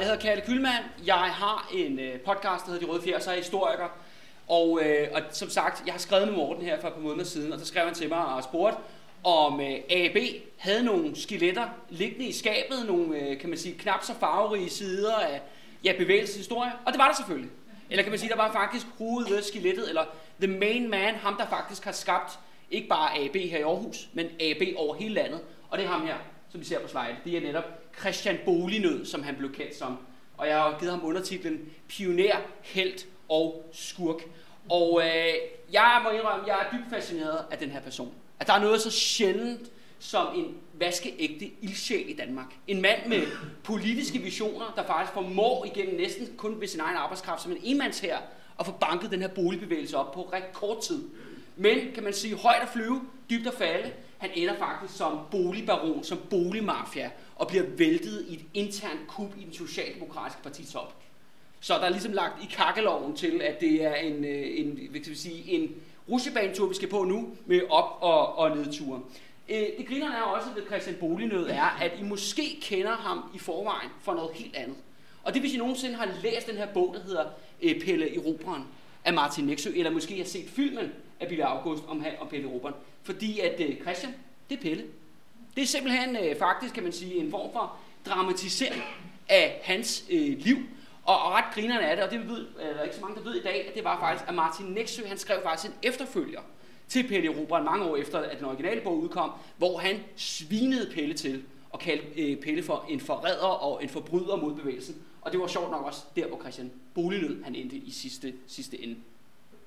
Jeg hedder, Kalle Kylmand. Jeg har en øh, podcast, der hedder De Røde Fjer, så er jeg historiker. Og, øh, og som sagt, jeg har skrevet med Morten her for et par måneder siden, og så skrev han til mig og spurgte, om øh, AB havde nogle skeletter liggende i skabet, nogle, øh, kan man sige, knap så farverige sider af ja, bevægelseshistorie, og det var der selvfølgelig. Eller kan man sige, der var faktisk hovedet ved skelettet, eller the main man, ham der faktisk har skabt ikke bare AB her i Aarhus, men AB over hele landet. Og det er ham her, som vi ser på slide. Det er netop Christian Bolignød, som han blev kendt som. Og jeg har givet ham undertitlen Pioner, Helt og Skurk. Og øh, jeg må indrømme, jeg er dybt fascineret af den her person. At der er noget så sjældent som en vaskeægte ildsjæl i Danmark. En mand med politiske visioner, der faktisk formår igennem næsten kun ved sin egen arbejdskraft som en enmands her at få banket den her boligbevægelse op på rekordtid. Men kan man sige, højt at flyve, dybt at falde. Han ender faktisk som boligbaron, som boligmafia, og bliver væltet i et internt kup i den socialdemokratiske partitop. Så der er ligesom lagt i kakkeloven til, at det er en, øh, en, hvad skal vi sige, en rusjebanetur, vi skal på nu, med op- og, og nedture. Øh, det grinerne er også ved Christian Bolignød, er, at I måske kender ham i forvejen for noget helt andet. Og det hvis I nogensinde har læst den her bog, der hedder øh, Pelle i Robren af Martin Nexø, eller måske har set filmen af Bille August om, om Pelle Robert. Fordi at øh, Christian, det er Pelle. Det er simpelthen øh, faktisk, kan man sige, en form for dramatisering af hans øh, liv. Og, og ret grinerne er det, og det ved, øh, eller ikke så mange, der ved i dag, at det var faktisk, at Martin Nexø, han skrev faktisk en efterfølger til Pelle Robert mange år efter, at den originale bog udkom, hvor han svinede Pelle til og kaldte øh, Pelle for en forræder og en forbryder mod bevægelsen. Og det var sjovt nok også der, hvor Christian Bolignød han endte i sidste, sidste ende.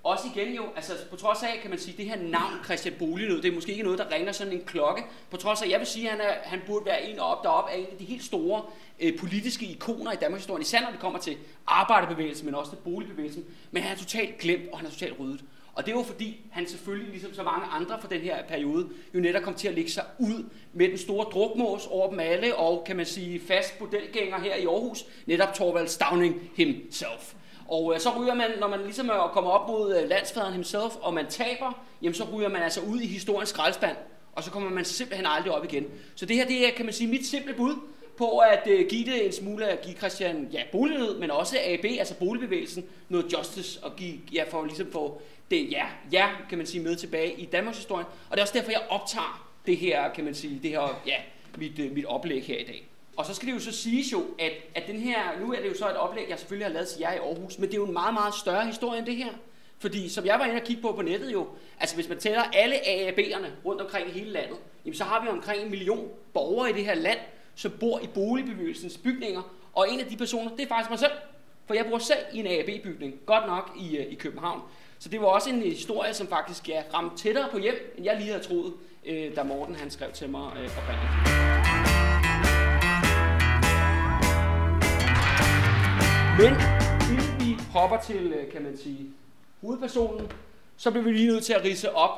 Også igen jo, altså på trods af, kan man sige, det her navn Christian Bolignød, det er måske ikke noget, der ringer sådan en klokke. På trods af, jeg vil sige, at han, er, han burde være en op derop af en af de helt store øh, politiske ikoner i Danmarks historie, især når det kommer til arbejderbevægelsen, men også til boligbevægelsen. Men han er totalt glemt, og han er totalt ryddet. Og det var fordi, han selvfølgelig, ligesom så mange andre fra den her periode, jo netop kom til at lægge sig ud med den store drukmås over dem alle, og kan man sige fast modelgænger her i Aarhus, netop Torvald Stavning himself. Og øh, så ryger man, når man ligesom er kommer op mod øh, landsfaderen himself, og man taber, jamen så ryger man altså ud i historiens skraldespand, og så kommer man simpelthen aldrig op igen. Så det her, det er, kan man sige, mit simple bud på at øh, give det en smule at give Christian ja, bolignød, men også AB, altså boligbevægelsen, noget justice, og give, ja, for ligesom få det ja, ja, kan man sige, med tilbage i Danmarks historie. Og det er også derfor, jeg optager det her, kan man sige, det her, ja, mit, øh, mit oplæg her i dag. Og så skal det jo så siges jo, at, at den her, nu er det jo så et oplæg, jeg selvfølgelig har lavet til jer i Aarhus, men det er jo en meget, meget større historie end det her. Fordi som jeg var inde og kigge på på nettet jo, altså hvis man tæller alle AAB'erne rundt omkring i hele landet, jamen så har vi omkring en million borgere i det her land, som bor i boligbevægelsens bygninger. Og en af de personer, det er faktisk mig selv. For jeg bor selv i en AAB-bygning, godt nok i, øh, i København. Så det var også en historie, som faktisk ja, ramte tættere på hjem, end jeg lige havde troet, øh, da Morten han skrev til mig øh, oprindeligt. Men inden vi hopper til, øh, kan man sige, hovedpersonen, så bliver vi lige nødt til at rise op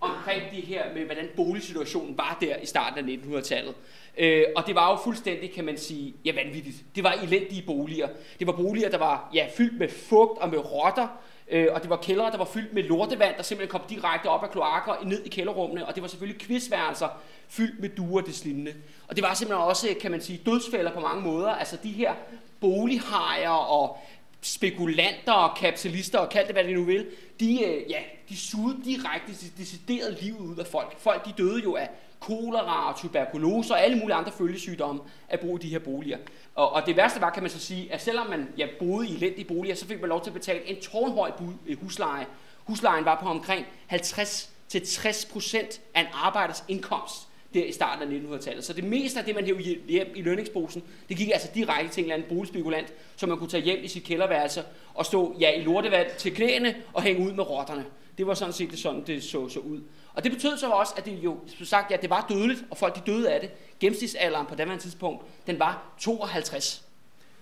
omkring det her med, hvordan boligsituationen var der i starten af 1900-tallet. Øh, og det var jo fuldstændig, kan man sige, ja vanvittigt. Det var elendige boliger. Det var boliger, der var ja, fyldt med fugt og med rotter, øh, og det var kældre, der var fyldt med lortevand, der simpelthen kom direkte op af kloakker ned i kælderrummene, og det var selvfølgelig quizværelser fyldt med duer det slindende. Og det var simpelthen også, kan man sige, dødsfælder på mange måder. Altså de her bolighajer og spekulanter og kapitalister og kald det hvad de nu vil, de, øh, ja, de sugede direkte, de deciderede livet ud af folk. Folk de døde jo af kolera og tuberkulose og alle mulige andre følgesygdomme at bruge de her boliger. Og, og det værste var, kan man så sige, at selvom man ja, boede i elendige boliger, så fik man lov til at betale en tårnhøj øh, husleje. Huslejen var på omkring 50-60% af en arbejders indkomst der i starten af 1900-tallet. Så det meste af det, man hævde hjem i lønningsposen, det gik altså direkte til en eller anden boligspekulant, som man kunne tage hjem i sit kælderværelse og stå ja, i lortevand til knæene og hænge ud med rotterne. Det var sådan set det, sådan, det så, så ud. Og det betød så også, at det jo, som sagt, ja, det var dødeligt, og folk de døde af det. Gennemsnitsalderen på daværende tidspunkt, den var 52.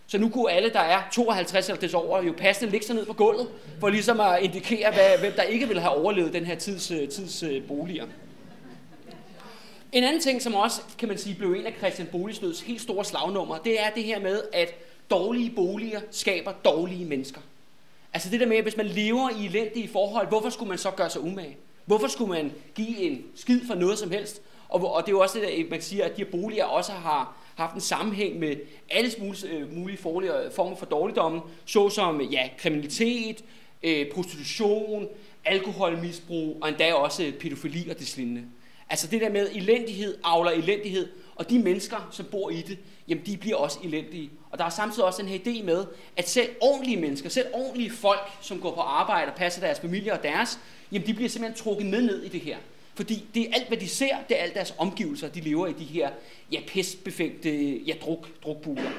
Så nu kunne alle, der er 52 eller desover, jo passende ligge sig ned på gulvet, for ligesom at indikere, hvad, hvem der ikke ville have overlevet den her tids, øh, tids øh, boliger. En anden ting, som også, kan man sige, blev en af Christian Boligsnøds helt store slagnummer, det er det her med, at dårlige boliger skaber dårlige mennesker. Altså det der med, at hvis man lever i elendige forhold, hvorfor skulle man så gøre sig umage? Hvorfor skulle man give en skid for noget som helst? Og, og det er jo også det, at man siger, at de her boliger også har haft en sammenhæng med alle øh, mulige, mulige øh, former for dårligdomme, såsom ja, kriminalitet, øh, prostitution, alkoholmisbrug og endda også pædofili og deslignende. Altså det der med elendighed avler elendighed, og de mennesker, som bor i det, jamen de bliver også elendige. Og der er samtidig også den her idé med, at selv ordentlige mennesker, selv ordentlige folk, som går på arbejde og passer deres familie og deres, jamen de bliver simpelthen trukket med ned i det her. Fordi det er alt, hvad de ser, det er alt deres omgivelser, de lever i de her ja, pestbefængte ja, druk, drukbuler.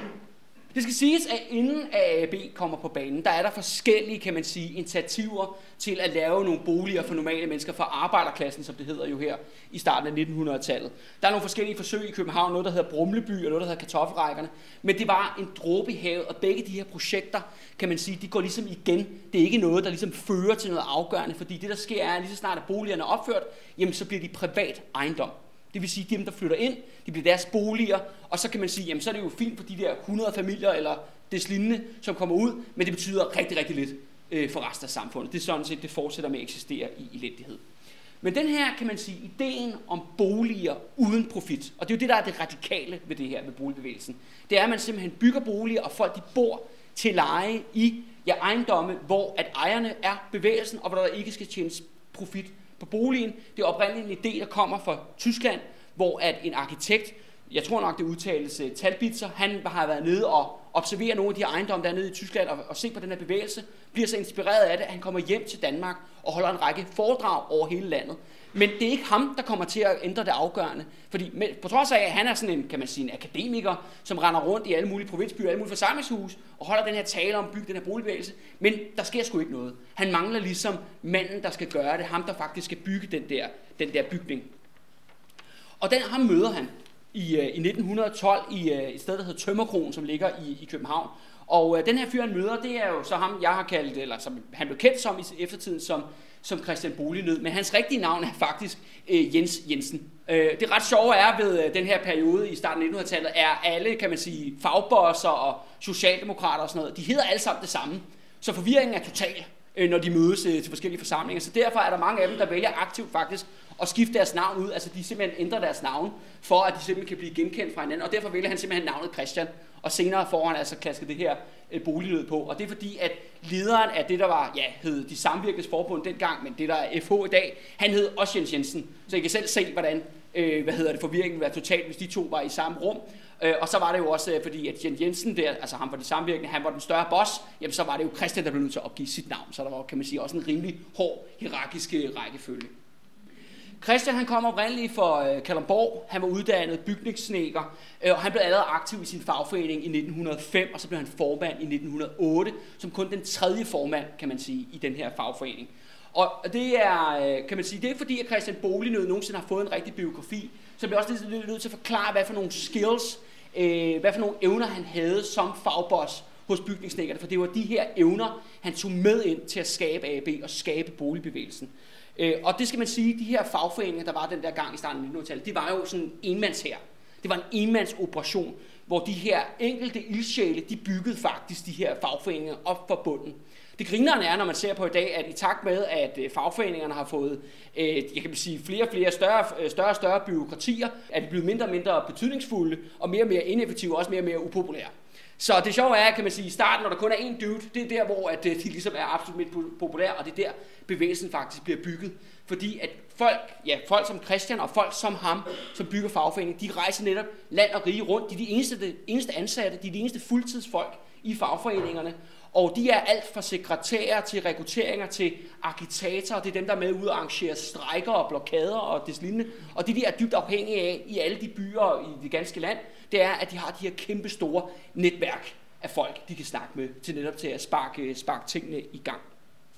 Det skal siges, at inden AAB kommer på banen, der er der forskellige, kan man sige, initiativer til at lave nogle boliger for normale mennesker, for arbejderklassen, som det hedder jo her i starten af 1900-tallet. Der er nogle forskellige forsøg i København, noget der hedder Brumleby og noget der hedder Kartoffelrækkerne, men det var en dråbe i havet, og begge de her projekter, kan man sige, de går ligesom igen. Det er ikke noget, der ligesom fører til noget afgørende, fordi det der sker er, at lige så snart at boligerne er opført, jamen så bliver de privat ejendom. Det vil sige, at dem, der flytter ind, de bliver deres boliger, og så kan man sige, jamen så er det jo fint for de der 100 familier eller des lignende, som kommer ud, men det betyder rigtig, rigtig lidt øh, for resten af samfundet. Det er sådan set, det fortsætter med at eksistere i elendighed. Men den her, kan man sige, ideen om boliger uden profit, og det er jo det, der er det radikale ved det her, med boligbevægelsen, det er, at man simpelthen bygger boliger, og folk de bor til leje i ja, ejendomme, hvor at ejerne er bevægelsen, og hvor der ikke skal tjenes profit på boligen. Det er oprindeligt en idé, der kommer fra Tyskland, hvor at en arkitekt, jeg tror nok det udtales øh, Talbitzer, han har været nede og observere nogle af de ejendomme, der er nede i Tyskland, og, og se på den her bevægelse, bliver så inspireret af det, at han kommer hjem til Danmark og holder en række foredrag over hele landet. Men det er ikke ham, der kommer til at ændre det afgørende. Fordi med, på trods af, at han er sådan en, kan man sige, en akademiker, som render rundt i alle mulige provinsbyer, alle mulige forsamlingshus, og holder den her tale om at bygge den her boligbevægelse, men der sker sgu ikke noget. Han mangler ligesom manden, der skal gøre det, ham der faktisk skal bygge den der, den der bygning. Og den, ham møder han i, øh, i 1912 i øh, et sted, der hedder Tømmerkron, som ligger i, i København. Og øh, den her fyr, han møder, det er jo så ham, jeg har kaldt, eller som han blev kendt som i eftertiden, som, som Christian Bolignød. Men hans rigtige navn er faktisk øh, Jens Jensen. Øh, det ret sjove er ved øh, den her periode i starten af 1900-tallet, er alle, kan man sige, fagbosser og socialdemokrater og sådan noget, de hedder alle sammen det samme. Så forvirringen er total, øh, når de mødes øh, til forskellige forsamlinger. Så derfor er der mange af dem, der vælger aktivt faktisk at skifte deres navn ud. Altså de simpelthen ændrer deres navn, for at de simpelthen kan blive genkendt fra hinanden. Og derfor vælger han simpelthen navnet Christian. Og senere får han altså klasket det her øh, boliglød på. Og det er fordi, at lederen af det, der var, ja, hed de samvirkes forbund dengang, men det der er FH i dag, han hed også Jens Jensen. Så I kan selv se, hvordan øh, hvad hedder det, forvirringen var totalt, hvis de to var i samme rum. Øh, og så var det jo også, øh, fordi at Jens Jensen der, altså ham var de samvirkende, han var den større boss, jamen så var det jo Christian, der blev nødt til at opgive sit navn. Så der var, kan man sige, også en rimelig hård hierarkisk øh, rækkefølge. Christian han kom oprindeligt fra øh, Kalundborg. Han var uddannet bygningssnækker, øh, og han blev allerede aktiv i sin fagforening i 1905, og så blev han formand i 1908, som kun den tredje formand, kan man sige, i den her fagforening. Og det er, øh, kan man sige, det er fordi, at Christian Bolignød nogensinde har fået en rigtig biografi, så bliver også lidt nødt til at forklare, hvad for nogle skills, øh, hvad for nogle evner han havde som fagboss hos bygningssnækkerne, for det var de her evner, han tog med ind til at skabe AB og skabe boligbevægelsen. Øh, og det skal man sige, de her fagforeninger, der var den der gang i starten af 1900-tallet, det var jo sådan en enmands her. Det var en enmandsoperation, hvor de her enkelte ildsjæle, de byggede faktisk de her fagforeninger op for bunden. Det grinerne er, når man ser på i dag, at i takt med, at øh, fagforeningerne har fået øh, jeg kan sige, flere og flere større, øh, større større byråkratier, er de blevet mindre og mindre betydningsfulde og mere og mere ineffektive og også mere og mere upopulære. Så det sjove er, kan man sige, i starten, når der kun er én dude, det er der, hvor at, øh, de ligesom er absolut mest populære, og det er der, bevægelsen faktisk bliver bygget. Fordi at folk, ja, folk som Christian og folk som ham, som bygger fagforeningen, de rejser netop land og rige rundt. De er de eneste, de eneste ansatte, de er de eneste fuldtidsfolk i fagforeningerne. Og de er alt fra sekretærer til rekrutteringer til agitatorer. Det er dem, der er med ud og arrangere strejker og blokader og det lignende. Og det, de er dybt afhængige af i alle de byer i det ganske land, det er, at de har de her kæmpe store netværk af folk, de kan snakke med til netop til at sparke, sparke tingene i gang.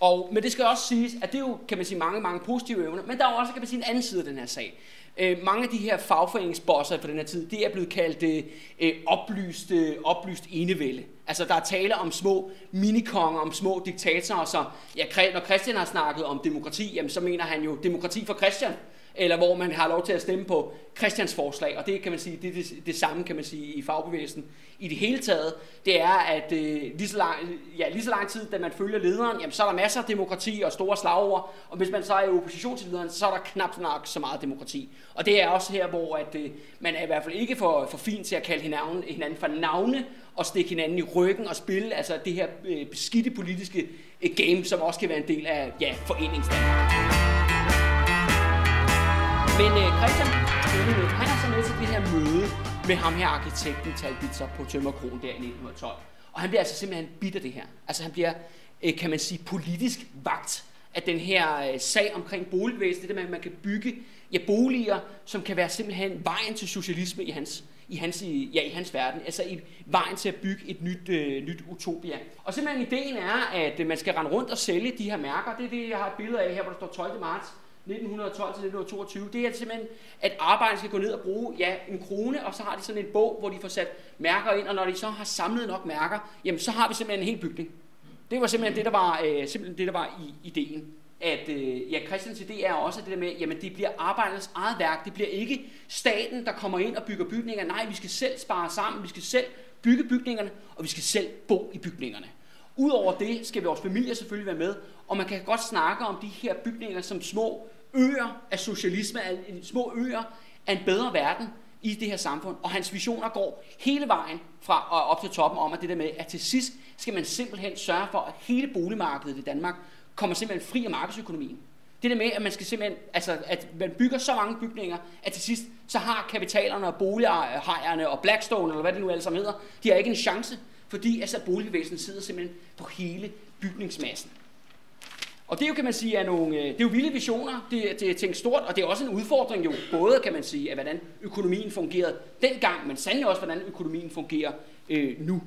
Og, men det skal også siges, at det er jo, kan man sige, mange, mange positive evner, men der er jo også, kan man sige, en anden side af den her sag. Øh, mange af de her fagforeningsbosser på den her tid, det er blevet kaldt øh, oplyst, øh, oplyst enevælde. Altså der er tale om små minikonger, om små diktatorer, så ja, når Christian har snakket om demokrati, jamen, så mener han jo demokrati for Christian eller hvor man har lov til at stemme på Christians forslag, og det kan man sige, det er det, det samme kan man sige i fagbevægelsen i det hele taget, det er, at øh, lige, så lang, ja, lige så lang tid, da man følger lederen, jamen, så er der masser af demokrati og store slagord, og hvis man så er i opposition til lederen, så er der knap nok så meget demokrati. Og det er også her, hvor at, øh, man er i hvert fald ikke for, for fin til at kalde hinanden, hinanden for navne, og stikke hinanden i ryggen og spille altså det her øh, beskidte politiske øh, game, som også kan være en del af ja, foreningsdanmark. Men øh, Christian, han er så med til det her møde med ham her arkitekten Talbitzer på Tømmerkron der i 1912. Og han bliver altså simpelthen bitter af det her. Altså han bliver, øh, kan man sige, politisk vagt af den her øh, sag omkring boligvæsenet, det der med, at man kan bygge ja, boliger, som kan være simpelthen vejen til socialisme i hans, i hans, i, ja, i hans verden, altså i vejen til at bygge et nyt, øh, nyt utopia. Og simpelthen ideen er, at man skal rende rundt og sælge de her mærker. Det er det, jeg har et billede af her, hvor der står 12. marts 1912 til 1922, det er simpelthen, at arbejderne skal gå ned og bruge ja, en krone, og så har de sådan en bog, hvor de får sat mærker ind, og når de så har samlet nok mærker, jamen så har vi simpelthen en hel bygning. Det var simpelthen det, der var, øh, simpelthen det, der var i ideen. At øh, ja, Christians idé er også det der med, jamen det bliver arbejdernes eget værk. Det bliver ikke staten, der kommer ind og bygger bygninger. Nej, vi skal selv spare sammen, vi skal selv bygge bygningerne, og vi skal selv bo i bygningerne. Udover det skal vores familie selvfølgelig være med, og man kan godt snakke om de her bygninger som små øer af socialisme, af små øer af en bedre verden i det her samfund. Og hans visioner går hele vejen fra og op til toppen om, at det der med, at til sidst skal man simpelthen sørge for, at hele boligmarkedet i Danmark kommer simpelthen fri af markedsøkonomien. Det der med, at man skal simpelthen, altså, at man bygger så mange bygninger, at til sidst, så har kapitalerne og bolighejerne og Blackstone, eller hvad det nu alle sammen hedder, de har ikke en chance, fordi altså, boligvæsenet sidder simpelthen på hele bygningsmassen. Og det er jo, kan man sige, er nogle, øh, det er jo vilde visioner, det, det er tænkt stort, og det er også en udfordring jo, både kan man sige, af hvordan økonomien fungerede dengang, men sandelig også, hvordan økonomien fungerer øh, nu.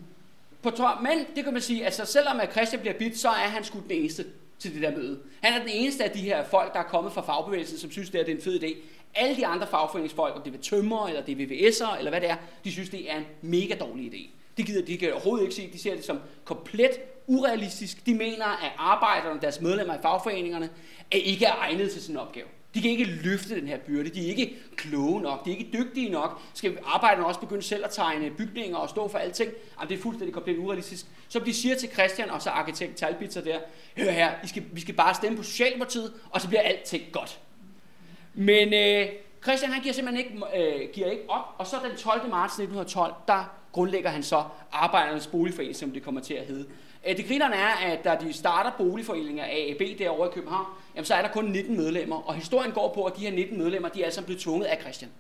På tør, men det kan man sige, altså selvom at Christian bliver bidt, så er han sgu den eneste til det der møde. Han er den eneste af de her folk, der er kommet fra fagbevægelsen, som synes, det er, det er en fed idé. Alle de andre fagforeningsfolk, om det er tømmer, eller det er VVS'er, eller hvad det er, de synes, det er en mega dårlig idé. De gider de kan overhovedet ikke se, de ser det som komplet urealistisk. De mener, at arbejderne, deres medlemmer i fagforeningerne, er ikke er egnet til sin opgave. De kan ikke løfte den her byrde. De er ikke kloge nok. De er ikke dygtige nok. Skal arbejderne også begynde selv at tegne bygninger og stå for alting? Jamen, det er fuldstændig komplet urealistisk. Så de siger til Christian og så arkitekt Talbitzer der, hør her, I skal, vi skal bare stemme på Socialdemokratiet, og så bliver alting godt. Men øh, Christian han giver simpelthen ikke, øh, giver ikke op, og så den 12. marts 1912, der grundlægger han så Arbejdernes Boligforening, som det kommer til at hedde. Øh, det grinerne er, at da de starter boligforeninger AAB derovre i København, jamen, så er der kun 19 medlemmer. Og historien går på, at de her 19 medlemmer, de er altså blevet tvunget af Christian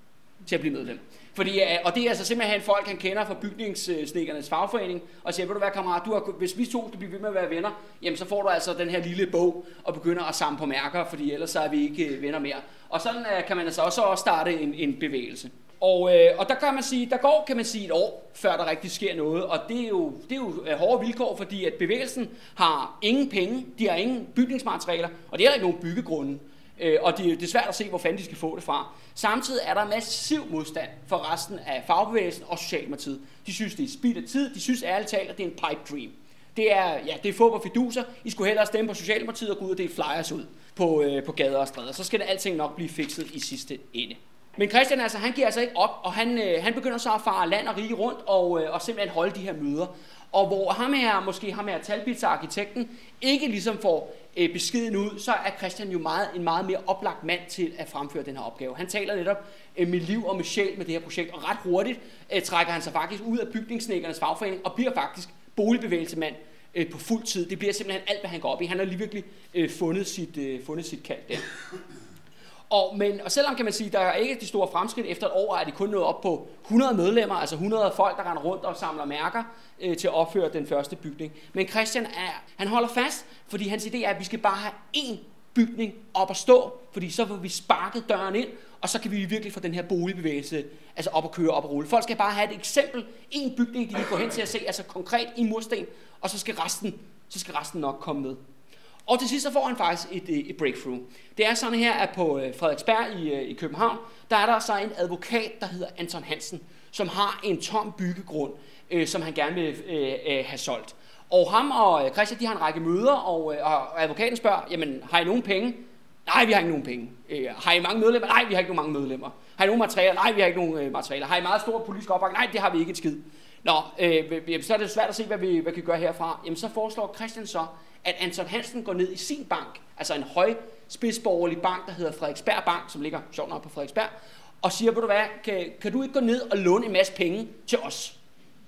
til at blive medlem. Fordi, og det er altså simpelthen folk, han kender fra bygningssnekkernes fagforening, og siger, ved du hvad kammerat, du har, hvis vi to skal blive ved med at være venner, jamen så får du altså den her lille bog og begynder at samle på mærker, fordi ellers så er vi ikke øh, venner mere. Og sådan øh, kan man altså også, også starte en, en bevægelse. Og, øh, og der kan man sige, der går kan man sige et år, før der rigtig sker noget, og det er jo, det er jo øh, hårde vilkår, fordi at bevægelsen har ingen penge, de har ingen bygningsmaterialer, og det er ikke nogen byggegrunde. Øh, og det, det er svært at se, hvor fanden de skal få det fra. Samtidig er der massiv modstand for resten af fagbevægelsen og Socialdemokratiet. De synes, det er spild af tid. De synes ærligt talt, at det er en pipe dream. Det er, ja, det er få på fiduser. I skulle hellere stemme på Socialdemokratiet og gå ud og dele flyers ud på, øh, på gader og stræder. Så skal det alting nok blive fikset i sidste ende. Men Christian altså, han giver altså ikke op, og han, øh, han begynder så at fare land og rige rundt og, øh, og simpelthen holde de her møder. Og hvor ham her, måske ham her Talbitz arkitekten, ikke ligesom får øh, beskeden ud, så er Christian jo meget, en meget mere oplagt mand til at fremføre den her opgave. Han taler netop øh, med liv og med sjæl med det her projekt, og ret hurtigt øh, trækker han sig faktisk ud af bygningssnækkernes fagforening og bliver faktisk boligbevægelsemand øh, på fuld tid. Det bliver simpelthen alt, hvad han går op i. Han har lige virkelig øh, fundet, sit, øh, fundet sit kald der. Og, men, og selvom kan man sige, der er ikke de store fremskridt, efter et år er de kun nået op på 100 medlemmer, altså 100 folk, der render rundt og samler mærker øh, til at opføre den første bygning. Men Christian er, han holder fast, fordi hans idé er, at vi skal bare have én bygning op at stå, fordi så får vi sparket døren ind, og så kan vi virkelig få den her boligbevægelse altså op at køre, op at rulle. Folk skal bare have et eksempel, en bygning, de kan gå hen til at se, altså konkret i mursten, og så skal resten, så skal resten nok komme med. Og til sidst så får han faktisk et, øh, et breakthrough. Det er sådan her, at på øh, Frederiksberg i, øh, i København, der er der så en advokat, der hedder Anton Hansen, som har en tom byggegrund, øh, som han gerne vil øh, øh, have solgt. Og ham og Christian, de har en række møder, og, og advokaten spørger, jamen har I nogen penge? Nej, vi har ikke nogen penge. Øh, har I mange medlemmer? Nej, vi har ikke nogen mange medlemmer. Har I nogen materialer? Nej, vi har ikke nogen øh, materialer. Har I meget stor politisk opbakning? Nej, det har vi ikke et skid. Nå, øh, så er det svært at se, hvad vi, hvad vi kan gøre herfra. Jamen, så foreslår Christian så, at Anton Hansen går ned i sin bank, altså en høj spidsborgerlig bank, der hedder Frederiksberg Bank, som ligger sjovt nok på Frederiksberg, og siger, ved du hvad, kan, kan du ikke gå ned og låne en masse penge til os?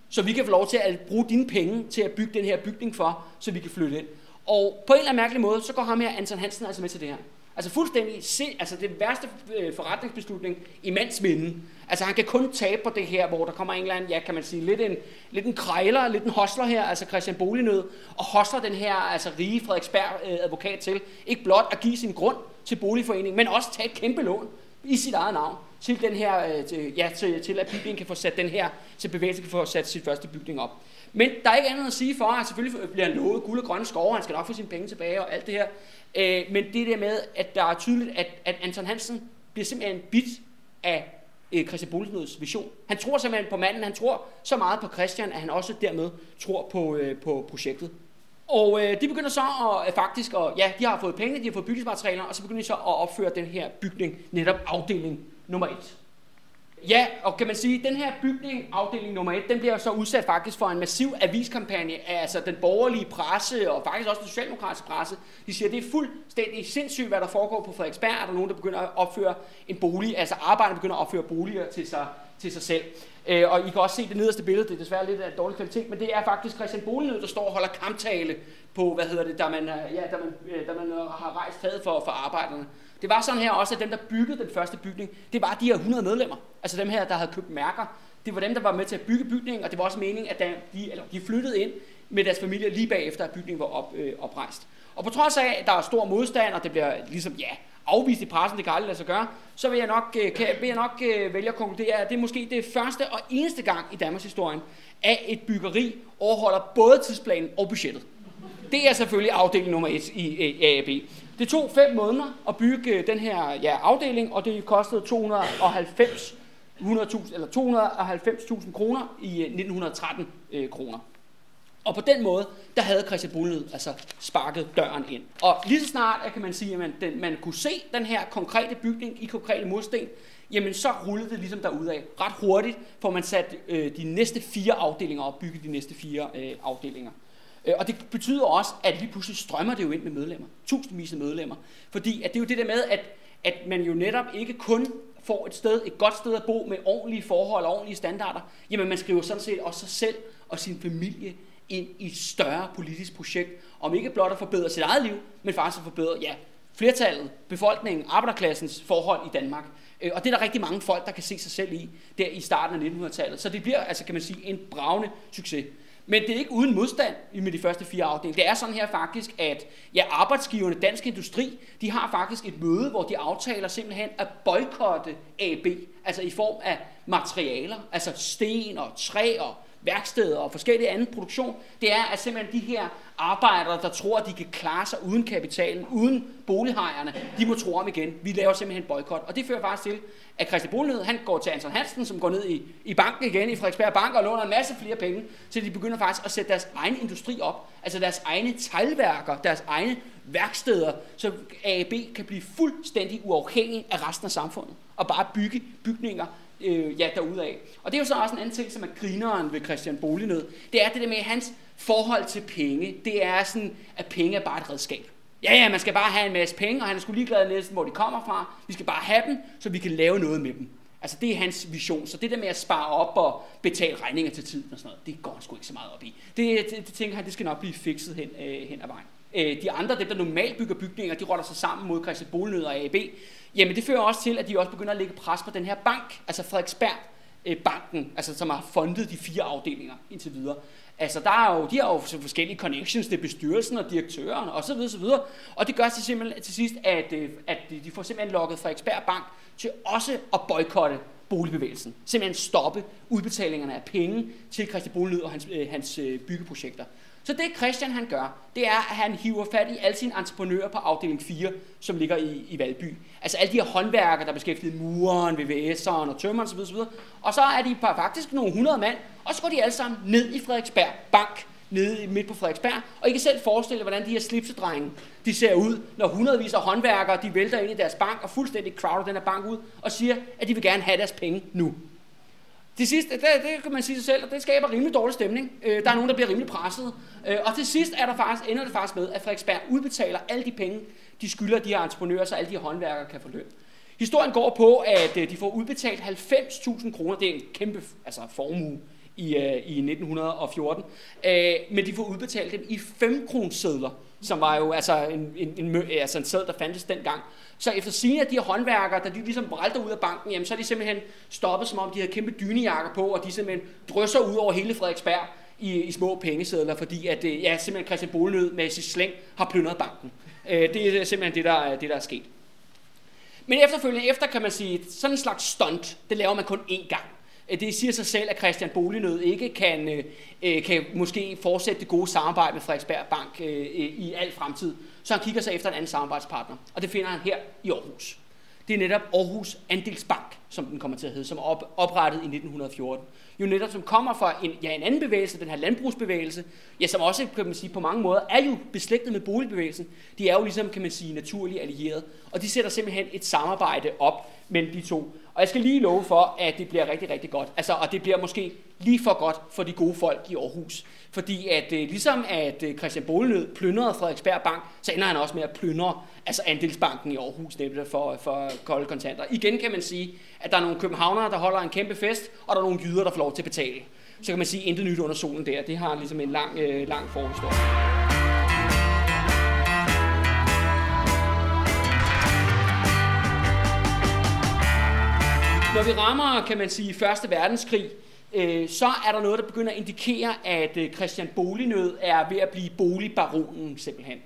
Så vi kan få lov til at bruge dine penge til at bygge den her bygning for, så vi kan flytte ind. Og på en eller anden mærkelig måde, så går ham her, Anton Hansen, altså med til det her. Altså fuldstændig, se, altså det værste øh, forretningsbeslutning i mands minde. Altså han kan kun tabe på det her, hvor der kommer en eller anden, ja kan man sige, lidt en, lidt en krejler, lidt en hostler her, altså Christian Bolignød, og hostler den her altså rige Frederiksberg øh, advokat til, ikke blot at give sin grund til boligforeningen, men også tage et kæmpe lån i sit eget navn til den her, øh, til, ja, til, til at bygningen kan få sat den her, til bevægelsen kan få sat sit første bygning op. Men der er ikke andet at sige for, at selvfølgelig bliver han lovet guld og grønne skove, han skal nok få sine penge tilbage og alt det her. Øh, men det der med, at der er tydeligt, at, at Anton Hansen bliver simpelthen bit af øh, Christian Bolsnøds vision. Han tror simpelthen på manden, han tror så meget på Christian, at han også dermed tror på, øh, på projektet. Og øh, de begynder så at, øh, faktisk, at, ja, de har fået penge, de har fået bygningsmaterialer, og så begynder de så at opføre den her bygning, netop afdeling nummer 1. Ja, og kan man sige, den her bygning, afdeling nummer 1, den bliver så udsat faktisk for en massiv aviskampagne af altså den borgerlige presse, og faktisk også den socialdemokratiske presse. De siger, at det er fuldstændig sindssygt, hvad der foregår på Frederiksberg. Er der nogen, der begynder at opføre en bolig, altså arbejderne begynder at opføre boliger til sig, til sig selv. Øh, og I kan også se det nederste billede, det er desværre lidt af dårlig kvalitet, men det er faktisk Christian Bolenød, der står og holder kamptale på, hvad hedder det, da man, øh, ja, da man, øh, da man øh, har rejst taget for, for arbejderne. Det var sådan her også, at dem, der byggede den første bygning, det var de her 100 medlemmer. Altså dem her, der havde købt mærker. Det var dem, der var med til at bygge bygningen, og det var også meningen, at de, eller de flyttede ind med deres familie lige bagefter, at bygningen var op, øh, oprejst. Og på trods af, at der er stor modstand, og det bliver ligesom, ja, afvist i pressen, det kan aldrig lade sig gøre, så vil jeg nok, øh, kan, vil jeg nok øh, vælge at konkludere, at det er måske det første og eneste gang i Danmarks historie, at et byggeri overholder både tidsplanen og budgettet. Det er selvfølgelig afdeling nummer et i øh, AAB. Det tog fem måneder at bygge øh, den her ja, afdeling, og det kostede 290 eller 290.000 kroner i øh, 1913 øh, kroner. Og på den måde, der havde Christian Bullnød altså sparket døren ind. Og lige så snart, kan man sige, at man, den, man kunne se den her konkrete bygning i konkrete mursten, jamen så rullede det ligesom derudad. Ret hurtigt får man sat øh, de næste fire afdelinger op, bygget de næste fire øh, afdelinger. Øh, og det betyder også, at lige pludselig strømmer det jo ind med medlemmer. Tusindvis af medlemmer. Fordi at det er jo det der med, at, at man jo netop ikke kun får et sted, et godt sted at bo med ordentlige forhold og ordentlige standarder. Jamen man skriver sådan set også sig selv og sin familie ind i et større politisk projekt, om ikke blot at forbedre sit eget liv, men faktisk at forbedre, ja, flertallet, befolkningen, arbejderklassens forhold i Danmark. Øh, og det er der rigtig mange folk, der kan se sig selv i, der i starten af 1900-tallet. Så det bliver, altså kan man sige, en bravende succes. Men det er ikke uden modstand med de første fire afdelinger. Det er sådan her faktisk, at ja, arbejdsgiverne, Dansk Industri, de har faktisk et møde, hvor de aftaler simpelthen at boykotte AB, altså i form af materialer, altså sten og træ og værksteder og forskellige anden produktion, det er at simpelthen de her arbejdere, der tror, at de kan klare sig uden kapitalen, uden bolighejerne, de må tro om igen. Vi laver simpelthen boykot. Og det fører faktisk til, at Christian Bolighed, han går til Anton Hansen, som går ned i, i banken igen, i Frederiksberg Bank, og låner en masse flere penge, så de begynder faktisk at sætte deres egen industri op, altså deres egne teglværker, deres egne værksteder, så AB kan blive fuldstændig uafhængig af resten af samfundet, og bare bygge bygninger, øh, ja, derudaf. Og det er jo så også en anden ting, som er grineren ved Christian Bolignød. Det er det der med hans forhold til penge. Det er sådan, at penge er bare et redskab. Ja, ja, man skal bare have en masse penge, og han er sgu ligeglad næsten, hvor de kommer fra. Vi skal bare have dem, så vi kan lave noget med dem. Altså, det er hans vision. Så det der med at spare op og betale regninger til tiden og sådan noget, det går han sgu ikke så meget op i. Det, det, det tænker han, det skal nok blive fikset hen, øh, hen ad vejen. Øh, de andre, dem der normalt bygger bygninger, de rotter sig sammen mod Christian Bolnød og AB. Jamen, det fører også til, at de også begynder at lægge pres på den her bank, altså Frederiksberg øh, banken, altså som har fundet de fire afdelinger indtil videre. Altså, der er jo, de har jo forskellige connections til bestyrelsen og direktøren og så videre, så videre. Og det gør sig simpelthen, til sidst, at, øh, at de får simpelthen lukket Frederiksberg Bank til også at boykotte boligbevægelsen. Simpelthen stoppe udbetalingerne af penge til Christian Bolnød og hans, øh, hans øh, byggeprojekter. Så det Christian han gør, det er, at han hiver fat i alle sine entreprenører på afdeling 4, som ligger i, i Valby. Altså alle de her håndværkere, der beskæftiger muren, VVS'eren og tømmeren osv. osv. Og så er de faktisk nogle hundrede mand, og så går de alle sammen ned i Frederiksberg Bank nede midt på Frederiksberg. Og I kan selv forestille jer, hvordan de her slipsedrenge, de ser ud, når hundredvis af håndværkere, de vælter ind i deres bank og fuldstændig crowder den her bank ud og siger, at de vil gerne have deres penge nu. Til sidst, det, det kan man sige sig selv, og det skaber rimelig dårlig stemning. Øh, der er nogen, der bliver rimelig presset. Øh, og til sidst er der faktisk, ender det faktisk med, at Frederiksberg udbetaler alle de penge, de skylder de her entreprenører, så alle de håndværkere kan få løn. Historien går på, at øh, de får udbetalt 90.000 kroner. Det er en kæmpe altså, formue i, øh, i 1914. Øh, men de får udbetalt dem i 5 kronesedler som var jo altså en, en, en, altså en sæd, der fandtes dengang. Så efter sine af de her håndværkere, da de ligesom brælter ud af banken, jamen, så er de simpelthen stoppet, som om de havde kæmpe dynejakker på, og de simpelthen drysser ud over hele Frederiksberg i, i små pengesedler, fordi at, øh, ja, simpelthen Christian Bolenød med sit slæng har plyndret banken. Øh, det er simpelthen det, der, det, der er sket. Men efterfølgende, efter kan man sige, sådan en slags stunt, det laver man kun én gang. Det siger sig selv, at Christian Bolignød ikke kan, øh, øh, kan måske fortsætte det gode samarbejde med Frederiksberg Bank øh, i al fremtid. Så han kigger sig efter en anden samarbejdspartner, og det finder han her i Aarhus. Det er netop Aarhus Andelsbank, som den kommer til at hedde, som er op, oprettet i 1914. Jo netop som kommer fra en, ja, en anden bevægelse, den her landbrugsbevægelse, ja, som også kan man sige, på mange måder er jo beslægtet med boligbevægelsen. De er jo ligesom, kan man sige, naturligt allieret. Og de sætter simpelthen et samarbejde op mellem de to. Og jeg skal lige love for, at det bliver rigtig, rigtig godt. Altså, og det bliver måske lige for godt for de gode folk i Aarhus. Fordi at øh, ligesom at øh, Christian Bolenød plyndrede Frederiksberg Bank, så ender han også med at plyndre altså andelsbanken i Aarhus, nemlig for, for kolde kontanter. Igen kan man sige, at der er nogle københavnere, der holder en kæmpe fest, og der er nogle jyder, der får lov til at betale. Så kan man sige, intet nyt under solen der. Det har ligesom en lang, øh, lang forhistorie. Når vi rammer, kan man sige, Første Verdenskrig, øh, så er der noget, der begynder at indikere, at øh, Christian Bolignød er ved at blive boligbaronen simpelthen.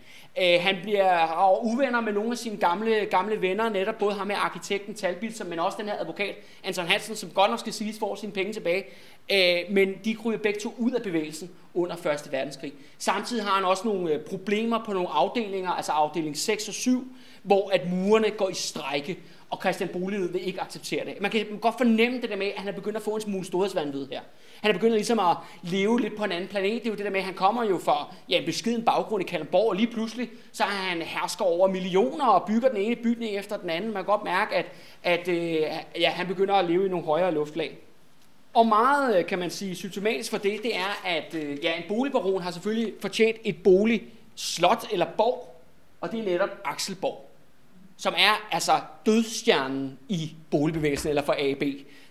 Øh, han bliver uvenner med nogle af sine gamle, gamle venner, netop både ham med arkitekten Talbitzer, men også den her advokat Anton Hansen, som godt nok skal siges får sine penge tilbage. Øh, men de kryber begge to ud af bevægelsen under Første Verdenskrig. Samtidig har han også nogle øh, problemer på nogle afdelinger, altså afdeling 6 og 7, hvor at murerne går i strække og Christian Bolighed vil ikke acceptere det. Man kan godt fornemme det der med, at han er begyndt at få en smule storhedsvandvid her. Han er begyndt ligesom at leve lidt på en anden planet. Det er jo det der med, at han kommer jo fra ja, en beskeden baggrund i Kalundborg, og lige pludselig så er han hersker over millioner og bygger den ene bygning efter den anden. Man kan godt mærke, at, at øh, ja, han begynder at leve i nogle højere luftlag. Og meget, øh, kan man sige, symptomatisk for det, det er, at øh, ja, en boligbaron har selvfølgelig fortjent et boligslot eller borg, og det er netop Axelborg som er altså dødstjernen i boligbevægelsen, eller for AB.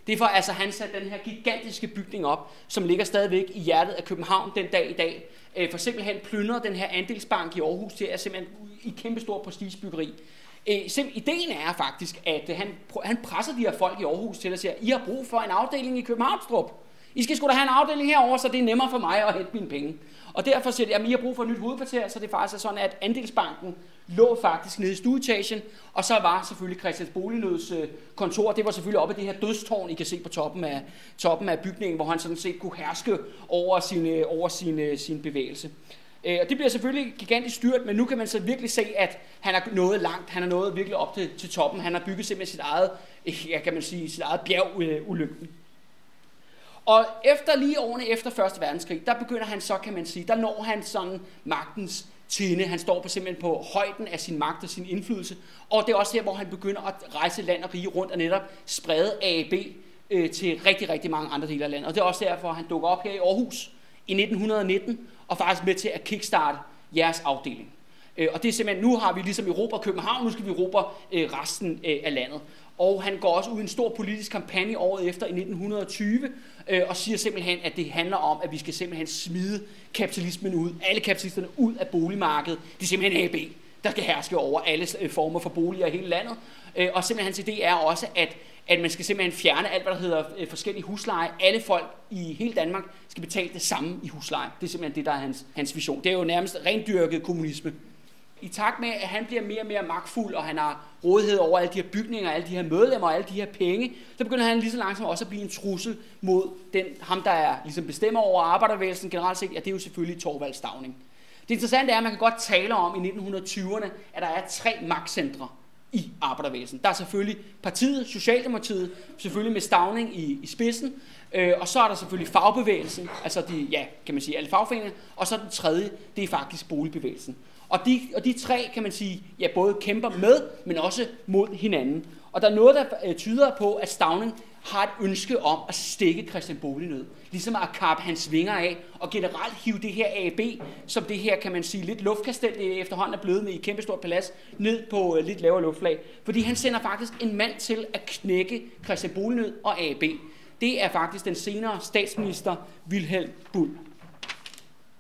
Det er for, altså, han satte den her gigantiske bygning op, som ligger stadigvæk i hjertet af København den dag i dag. Øh, for simpelthen plyndrer den her andelsbank i Aarhus til at simpelthen i kæmpestor prestigebyggeri. Øh, ideen er faktisk, at han, han presser de her folk i Aarhus til at sige, I har brug for en afdeling i Københavnstrup. I skal sgu da have en afdeling herover, så det er nemmere for mig at hente mine penge. Og derfor siger de, at I har brug for et nyt hovedkvarter, så det faktisk er sådan, at andelsbanken lå faktisk nede i stueetagen, og så var selvfølgelig Christians Bolignøds øh, kontor, det var selvfølgelig oppe i det her dødstårn, I kan se på toppen af, toppen af bygningen, hvor han sådan set kunne herske over sin, øh, over sin, øh, sin bevægelse. Og det bliver selvfølgelig gigantisk styrt, men nu kan man så virkelig se, at han er nået langt. Han er nået virkelig op til, til toppen. Han har bygget simpelthen sit eget, ja, kan man sige, sit eget bjerg ulykkeligt. Og efter lige årene efter Første Verdenskrig, der begynder han så, kan man sige, der når han sådan magtens tinde. Han står på simpelthen på højden af sin magt og sin indflydelse. Og det er også her, hvor han begynder at rejse land og rige rundt og netop sprede AAB øh, til rigtig, rigtig mange andre dele af landet. Og det er også derfor, han dukker op her i Aarhus i 1919 og faktisk med til at kickstarte jeres afdeling. Øh, og det er simpelthen, nu har vi ligesom Europa København, nu skal vi Europa øh, resten øh, af landet. Og han går også ud i en stor politisk kampagne året efter i 1920, øh, og siger simpelthen, at det handler om, at vi skal simpelthen smide kapitalismen ud, alle kapitalisterne ud af boligmarkedet. Det er simpelthen AB, der skal herske over alle øh, former for boliger i hele landet. Øh, og simpelthen hans idé er også, at, at man skal simpelthen fjerne alt, hvad der hedder øh, forskellige husleje. Alle folk i hele Danmark skal betale det samme i husleje. Det er simpelthen det, der er hans, hans vision. Det er jo nærmest rendyrket kommunisme i takt med, at han bliver mere og mere magtfuld, og han har rådighed over alle de her bygninger, alle de her medlemmer og alle de her penge, så begynder han lige så langsomt også at blive en trussel mod den, ham, der er, ligesom bestemmer over arbejdervægelsen generelt set, ja, det er jo selvfølgelig Torvald Stavning. Det interessante er, at man kan godt tale om i 1920'erne, at der er tre magtcentre i arbejdervægelsen. Der er selvfølgelig partiet, Socialdemokratiet, selvfølgelig med Stavning i, i spidsen, øh, og så er der selvfølgelig fagbevægelsen, altså de, ja, kan man sige, alle fagforeninger, og så den tredje, det er faktisk boligbevægelsen. Og de, og de tre, kan man sige, ja, både kæmper med, men også mod hinanden. Og der er noget, der øh, tyder på, at Stavning har et ønske om at stikke Christian Bolig ned. Ligesom at kappe hans vinger af, og generelt hive det her AB, som det her, kan man sige, lidt luftkastel efterhånden er blevet med i et kæmpestort palads, ned på øh, lidt lavere luftflag. Fordi han sender faktisk en mand til at knække Christian Bolig og AB. Det er faktisk den senere statsminister Wilhelm Bull.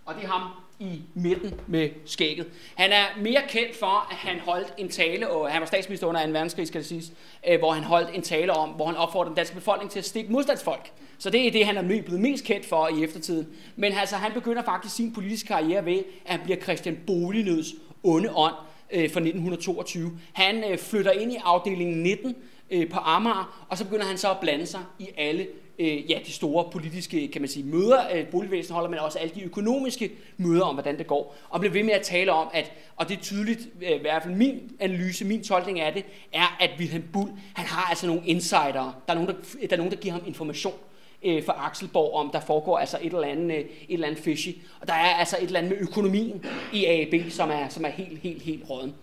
Og det er ham, i midten med skægget. Han er mere kendt for, at han holdt en tale, og han var statsminister under 2. verdenskrig, skal det siges, øh, hvor han holdt en tale om, hvor han opfordrede den danske befolkning til at stikke modstandsfolk. Så det er det, han er blevet mest kendt for i eftertiden. Men altså, han begynder faktisk sin politiske karriere ved, at han bliver Christian Bolignøds onde ånd øh, for 1922. Han øh, flytter ind i afdelingen 19 øh, på Amager, og så begynder han så at blande sig i alle øh, ja, de store politiske kan man sige, møder, øh, boligvæsen holder, men også alle de økonomiske møder om, hvordan det går. Og bliver ved med at tale om, at, og det er tydeligt, øh, i hvert fald min analyse, min tolkning af det, er, at Wilhelm Bull, han har altså nogle insider. Der er nogen, der, der, er nogen, der giver ham information øh, for Axelborg om, der foregår altså et eller andet, øh, et eller andet fishy. Og der er altså et eller andet med økonomien i AAB, som er, som er helt, helt, helt råden.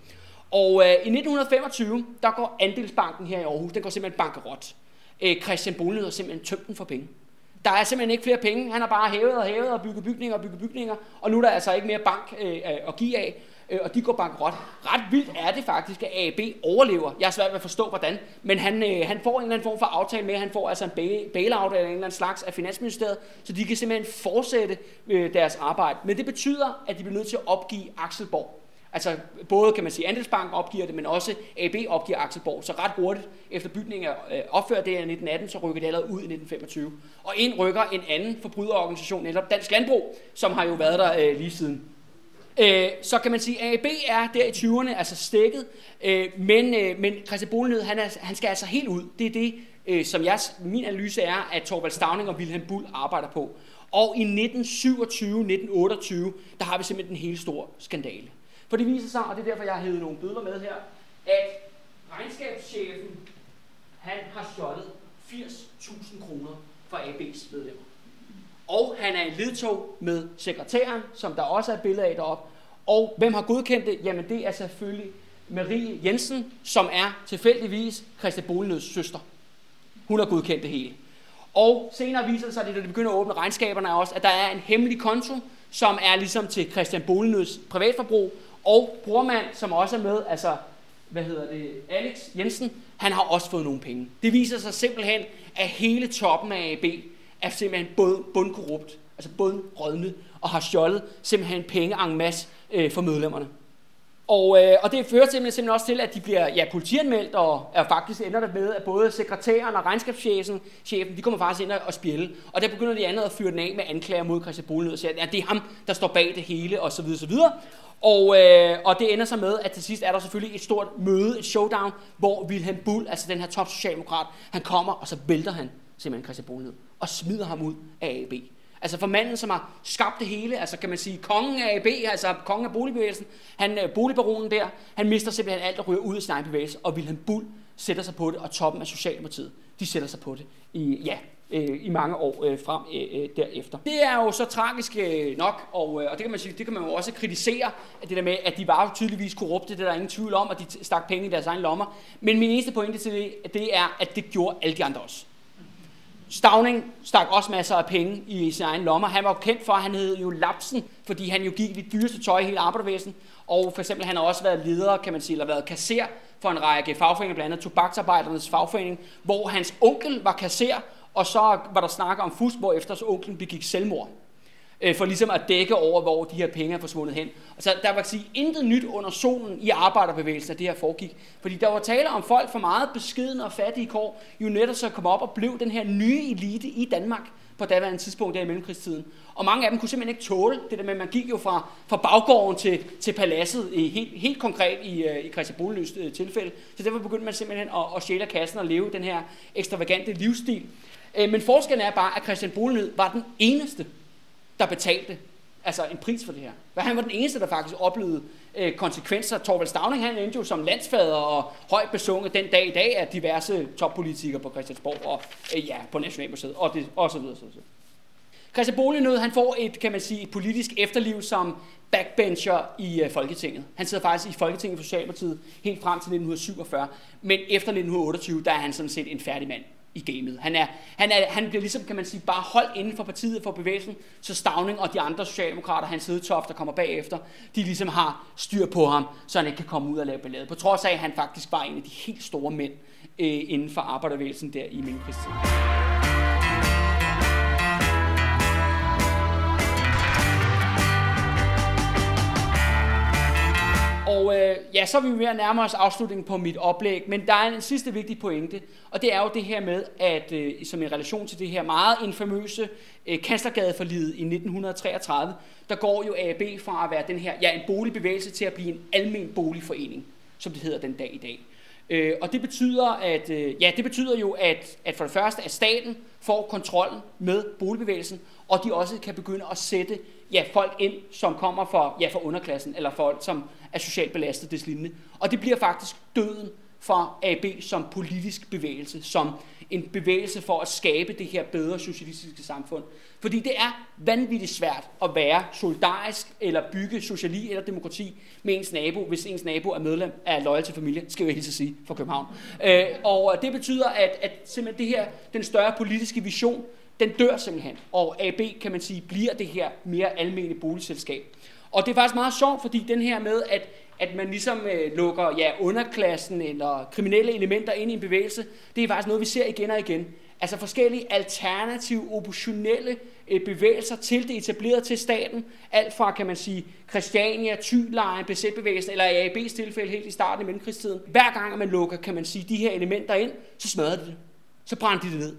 Og øh, i 1925, der går andelsbanken her i Aarhus, den går simpelthen bankerot øh, Christian Bolnød har simpelthen tømt den for penge. Der er simpelthen ikke flere penge. Han har bare hævet og hævet og bygget bygninger og bygget bygninger, og nu er der altså ikke mere bank øh, øh at give af, øh, og de går bankrot. Ret vildt er det faktisk, at AB overlever. Jeg er svært ved at forstå, hvordan, men han, øh, han får en eller anden form for aftale med, han får altså en bailout eller en eller anden slags af Finansministeriet, så de kan simpelthen fortsætte øh, deres arbejde. Men det betyder, at de bliver nødt til at opgive Axelborg. Altså både kan man sige, Andelsbank opgiver det, men også AB opgiver Axelborg. Så ret hurtigt efter bygningen er øh, opført det i 1918, så rykker det allerede ud i 1925. Og ind rykker en anden forbryderorganisation, netop Dansk Landbrug, som har jo været der øh, lige siden. Øh, så kan man sige, at AB er der i 20'erne, altså stikket, øh, men, øh, men Christian Bolenød, han, er, han skal altså helt ud. Det er det, øh, som jeg, min analyse er, at Torvald Stavning og Wilhelm Bull arbejder på. Og i 1927-1928, der har vi simpelthen en helt stor skandale. For det viser sig, og det er derfor, jeg har hævet nogle bøder med her, at regnskabschefen, han har stjålet 80.000 kroner fra AB's medlemmer. Og han er i ledtog med sekretæren, som der også er billeder af deroppe. Og hvem har godkendt det? Jamen det er selvfølgelig Marie Jensen, som er tilfældigvis Christian Bolenøds søster. Hun har godkendt det hele. Og senere viser det sig, at det begynder at åbne regnskaberne også, at der er en hemmelig konto, som er ligesom til Christian Bolenøds privatforbrug, og brormand, som også er med, altså, hvad hedder det, Alex Jensen, han har også fået nogle penge. Det viser sig simpelthen, at hele toppen af AB er simpelthen både bundkorrupt, altså bundrødnet, og har stjålet simpelthen penge en masse øh, for medlemmerne. Og, øh, og det fører simpelthen også til, at de bliver ja, politianmeldt, og er faktisk ender der med, at både sekretæren og regnskabschefen chefen, de kommer faktisk ind og spjælde. Og der begynder de andet at fyre den af med anklager mod Christian Bolen, og siger, at ja, det er ham, der står bag det hele, og så videre, så videre. Og, øh, og det ender så med, at til sidst er der selvfølgelig et stort møde, et showdown, hvor Wilhelm Bull, altså den her top socialdemokrat, han kommer, og så vælter han simpelthen Christian Bull ned, og smider ham ud af AB. Altså for manden, som har skabt det hele, altså kan man sige, kongen af AB, altså kongen af boligbevægelsen, han, øh, boligbaronen der, han mister simpelthen alt og ryger ud af sin egen bevægelse, og Wilhelm Bull sætter sig på det, og toppen af Socialdemokratiet, de sætter sig på det i, ja, øh, i mange år øh, frem øh, øh, derefter. Det er jo så tragisk øh, nok, og, øh, og det, kan man sige, det kan man jo også kritisere, at det der med, at de var jo tydeligvis korrupte, det er der ingen tvivl om, at de stak penge i deres egen lommer. Men min eneste pointe til det, det er, at det gjorde alle de andre også. Stavning stak også masser af penge i sin egen lommer. Han var jo kendt for, at han hed jo Lapsen, fordi han jo gik det dyreste tøj i hele arbejdervæsen. Og for eksempel, han har også været leder, kan man sige, eller været kasser for en række fagforeninger, blandt andet Tobaksarbejdernes fagforening, hvor hans onkel var kasser, og så var der snak om fusk, hvor efter så onklen begik selvmord. Øh, for ligesom at dække over, hvor de her penge er forsvundet hen. Og så der var sige, intet nyt under solen i arbejderbevægelsen, at det her foregik. Fordi der var tale om folk for meget beskidende og fattige kår, jo netop så kom op og blev den her nye elite i Danmark på daværende tidspunkt der i mellemkrigstiden. Og mange af dem kunne simpelthen ikke tåle det der med, at man gik jo fra, fra baggården til, til paladset, i, helt, helt konkret i, øh, i Christian Bolenøs øh, tilfælde. Så derfor begyndte man simpelthen at, at sjæle kassen og leve den her ekstravagante livsstil. Øh, men forskellen er bare, at Christian Bolenød var den eneste, der betalte altså en pris for det her. For han var den eneste, der faktisk oplevede øh, konsekvenser. Torvald Stavning, han endte jo som landsfader og højt besunget den dag i dag af diverse toppolitikere på Christiansborg og øh, ja, på Nationalmuseet og, det, og så videre. Så videre. Christian Bolignød, han får et, kan man sige, et politisk efterliv som backbencher i øh, Folketinget. Han sidder faktisk i Folketinget for Socialdemokratiet helt frem til 1947, men efter 1928, der er han sådan set en færdig mand i gamet. Han, er, han, er, han bliver ligesom, kan man sige, bare holdt inden for partiet for bevægelsen, så Stavning og de andre socialdemokrater, hans hedetoft, der kommer bagefter, de ligesom har styr på ham, så han ikke kan komme ud og lave ballade. På trods af, at han faktisk var en af de helt store mænd øh, inden for arbejdervægelsen der i mellemkrigstiden. Og øh, ja, så er vi ved at nærme os afslutningen på mit oplæg, men der er en sidste vigtig pointe, og det er jo det her med, at øh, som i relation til det her meget infamøse øh, kanslergadeforliget i 1933, der går jo AB fra at være den her, ja, en boligbevægelse til at blive en almen boligforening, som det hedder den dag i dag. Øh, og det betyder, at, øh, ja, det betyder jo, at, at for det første, at staten får kontrollen med boligbevægelsen, og de også kan begynde at sætte ja, folk ind, som kommer fra, ja, fra underklassen, eller folk, som er socialt belastet deslignende. Og det bliver faktisk døden for AB som politisk bevægelse, som en bevægelse for at skabe det her bedre socialistiske samfund. Fordi det er vanvittigt svært at være solidarisk eller bygge sociali eller demokrati med ens nabo, hvis ens nabo er medlem af Loyal til Familie, skal jeg helt sige, for København. Øh, og det betyder, at, at simpelthen det her, den større politiske vision, den dør simpelthen. Og AB, kan man sige, bliver det her mere almindelige boligselskab. Og det er faktisk meget sjovt, fordi den her med, at, at man ligesom øh, lukker ja, underklassen eller kriminelle elementer ind i en bevægelse, det er faktisk noget, vi ser igen og igen. Altså forskellige alternative, oppositionelle øh, bevægelser til det etablerede til staten. Alt fra, kan man sige, Christiania, Thylejen, BZ-bevægelsen, eller AAB's tilfælde helt i starten af mellemkrigstiden. Hver gang man lukker, kan man sige, de her elementer ind, så smadrer de det. Så brænder de det ned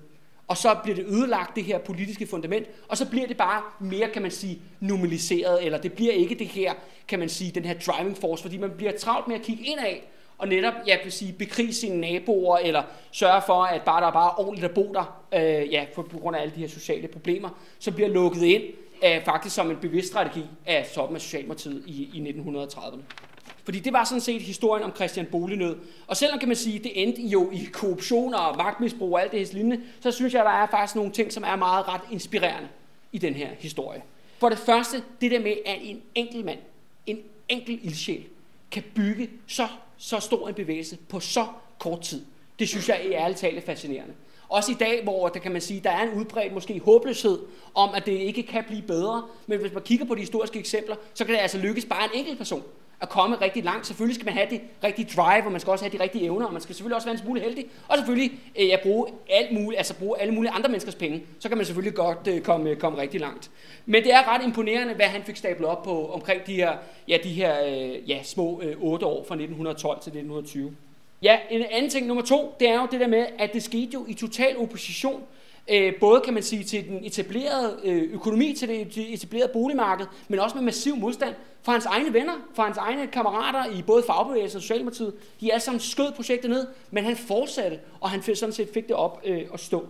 og så bliver det ødelagt, det her politiske fundament, og så bliver det bare mere, kan man sige, normaliseret, eller det bliver ikke det her, kan man sige, den her driving force, fordi man bliver travlt med at kigge indad, og netop, jeg vil sige, bekrige sine naboer, eller sørge for, at bare der er bare ordentligt at bo der, øh, ja, på, på grund af alle de her sociale problemer, så bliver lukket ind, øh, faktisk som en bevidst strategi af toppen af Socialdemokratiet i, i 1930'erne. Fordi det var sådan set historien om Christian Bolignød. Og selvom kan man sige, det endte jo i korruption og magtmisbrug og alt det her lignende, så synes jeg, at der er faktisk nogle ting, som er meget ret inspirerende i den her historie. For det første, det der med, at en enkelt mand, en enkelt ildsjæl, kan bygge så, så stor en bevægelse på så kort tid. Det synes jeg i ærligt talt er fascinerende. Også i dag, hvor der kan man sige, der er en udbredt måske håbløshed om, at det ikke kan blive bedre. Men hvis man kigger på de historiske eksempler, så kan det altså lykkes bare en enkelt person at komme rigtig langt. Selvfølgelig skal man have det rigtige drive, og man skal også have de rigtige evner, og man skal selvfølgelig også være en smule heldig. Og selvfølgelig øh, ja, bruge, alt muligt, altså bruge alle mulige andre menneskers penge. Så kan man selvfølgelig godt øh, komme, øh, komme rigtig langt. Men det er ret imponerende, hvad han fik stablet op på omkring de her, ja, de her øh, ja, små øh, 8 år fra 1912 til 1920. Ja, en anden ting, nummer to, det er jo det der med, at det skete jo i total opposition Øh, både kan man sige til den etablerede øh, økonomi, til det etablerede boligmarked, men også med massiv modstand fra hans egne venner, fra hans egne kammerater i både fagbevægelsen og Socialdemokratiet. De alle sammen skød projektet ned, men han fortsatte, og han fik, sådan set fik det op øh, at stå.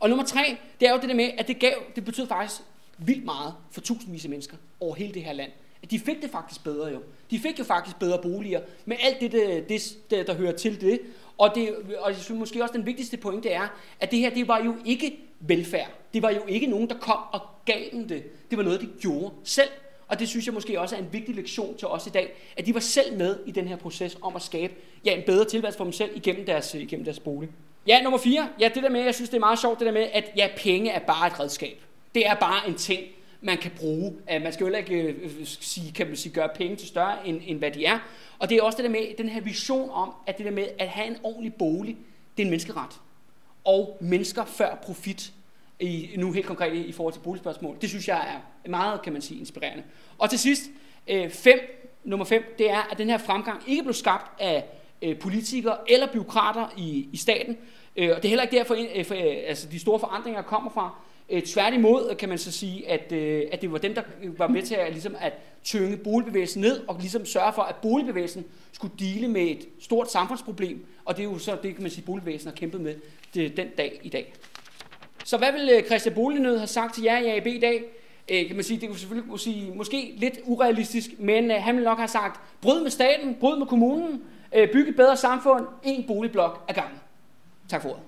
Og nummer tre, det er jo det der med, at det gav, det betød faktisk vildt meget for tusindvis af mennesker over hele det her land. At de fik det faktisk bedre jo. De fik jo faktisk bedre boliger med alt det, det, det der hører til det. Og, det, og jeg synes måske også den vigtigste pointe er, at det her, det var jo ikke velfærd. Det var jo ikke nogen, der kom og gav dem det. Det var noget, de gjorde selv. Og det synes jeg måske også er en vigtig lektion til os i dag, at de var selv med i den her proces om at skabe ja, en bedre tilværelse for dem selv igennem deres, igennem deres bolig. Ja, nummer fire. Ja, det der med, jeg synes, det er meget sjovt, det der med, at ja, penge er bare et redskab. Det er bare en ting, man kan bruge. Øh, man skal jo ikke øh, øh, øh, sige, kan man sige, gøre penge til større, end, end hvad de er. Og det er også det der med, den her vision om, at det der med at have en ordentlig bolig, det er en menneskeret. Og mennesker før profit, i, nu helt konkret i forhold til boligspørgsmål, det synes jeg er meget, kan man sige, inspirerende. Og til sidst, øh, fem, nummer fem, det er, at den her fremgang ikke blev skabt af øh, politikere eller byråkrater i, i staten. Og det er heller ikke derfor, for, altså de store forandringer kommer fra. Øh, tværtimod øh, kan man så sige, at, øh, at det var dem, der øh, var med til at, ligesom at tynge boligbevægelsen ned, og ligesom sørge for, at boligbevægelsen skulle dele med et stort samfundsproblem, og det er jo så det, kan man sige, boligbevægelsen har kæmpet med det, den dag i dag. Så hvad vil Christian Bolignød have sagt til jer i AB i dag? øh, kan man sige, det kunne selvfølgelig kunne sige, måske lidt urealistisk, men øh, han ville nok have sagt, bryd med staten, bryd med kommunen, øh, bygge et bedre samfund, en boligblok ad gangen. Tak for ordet.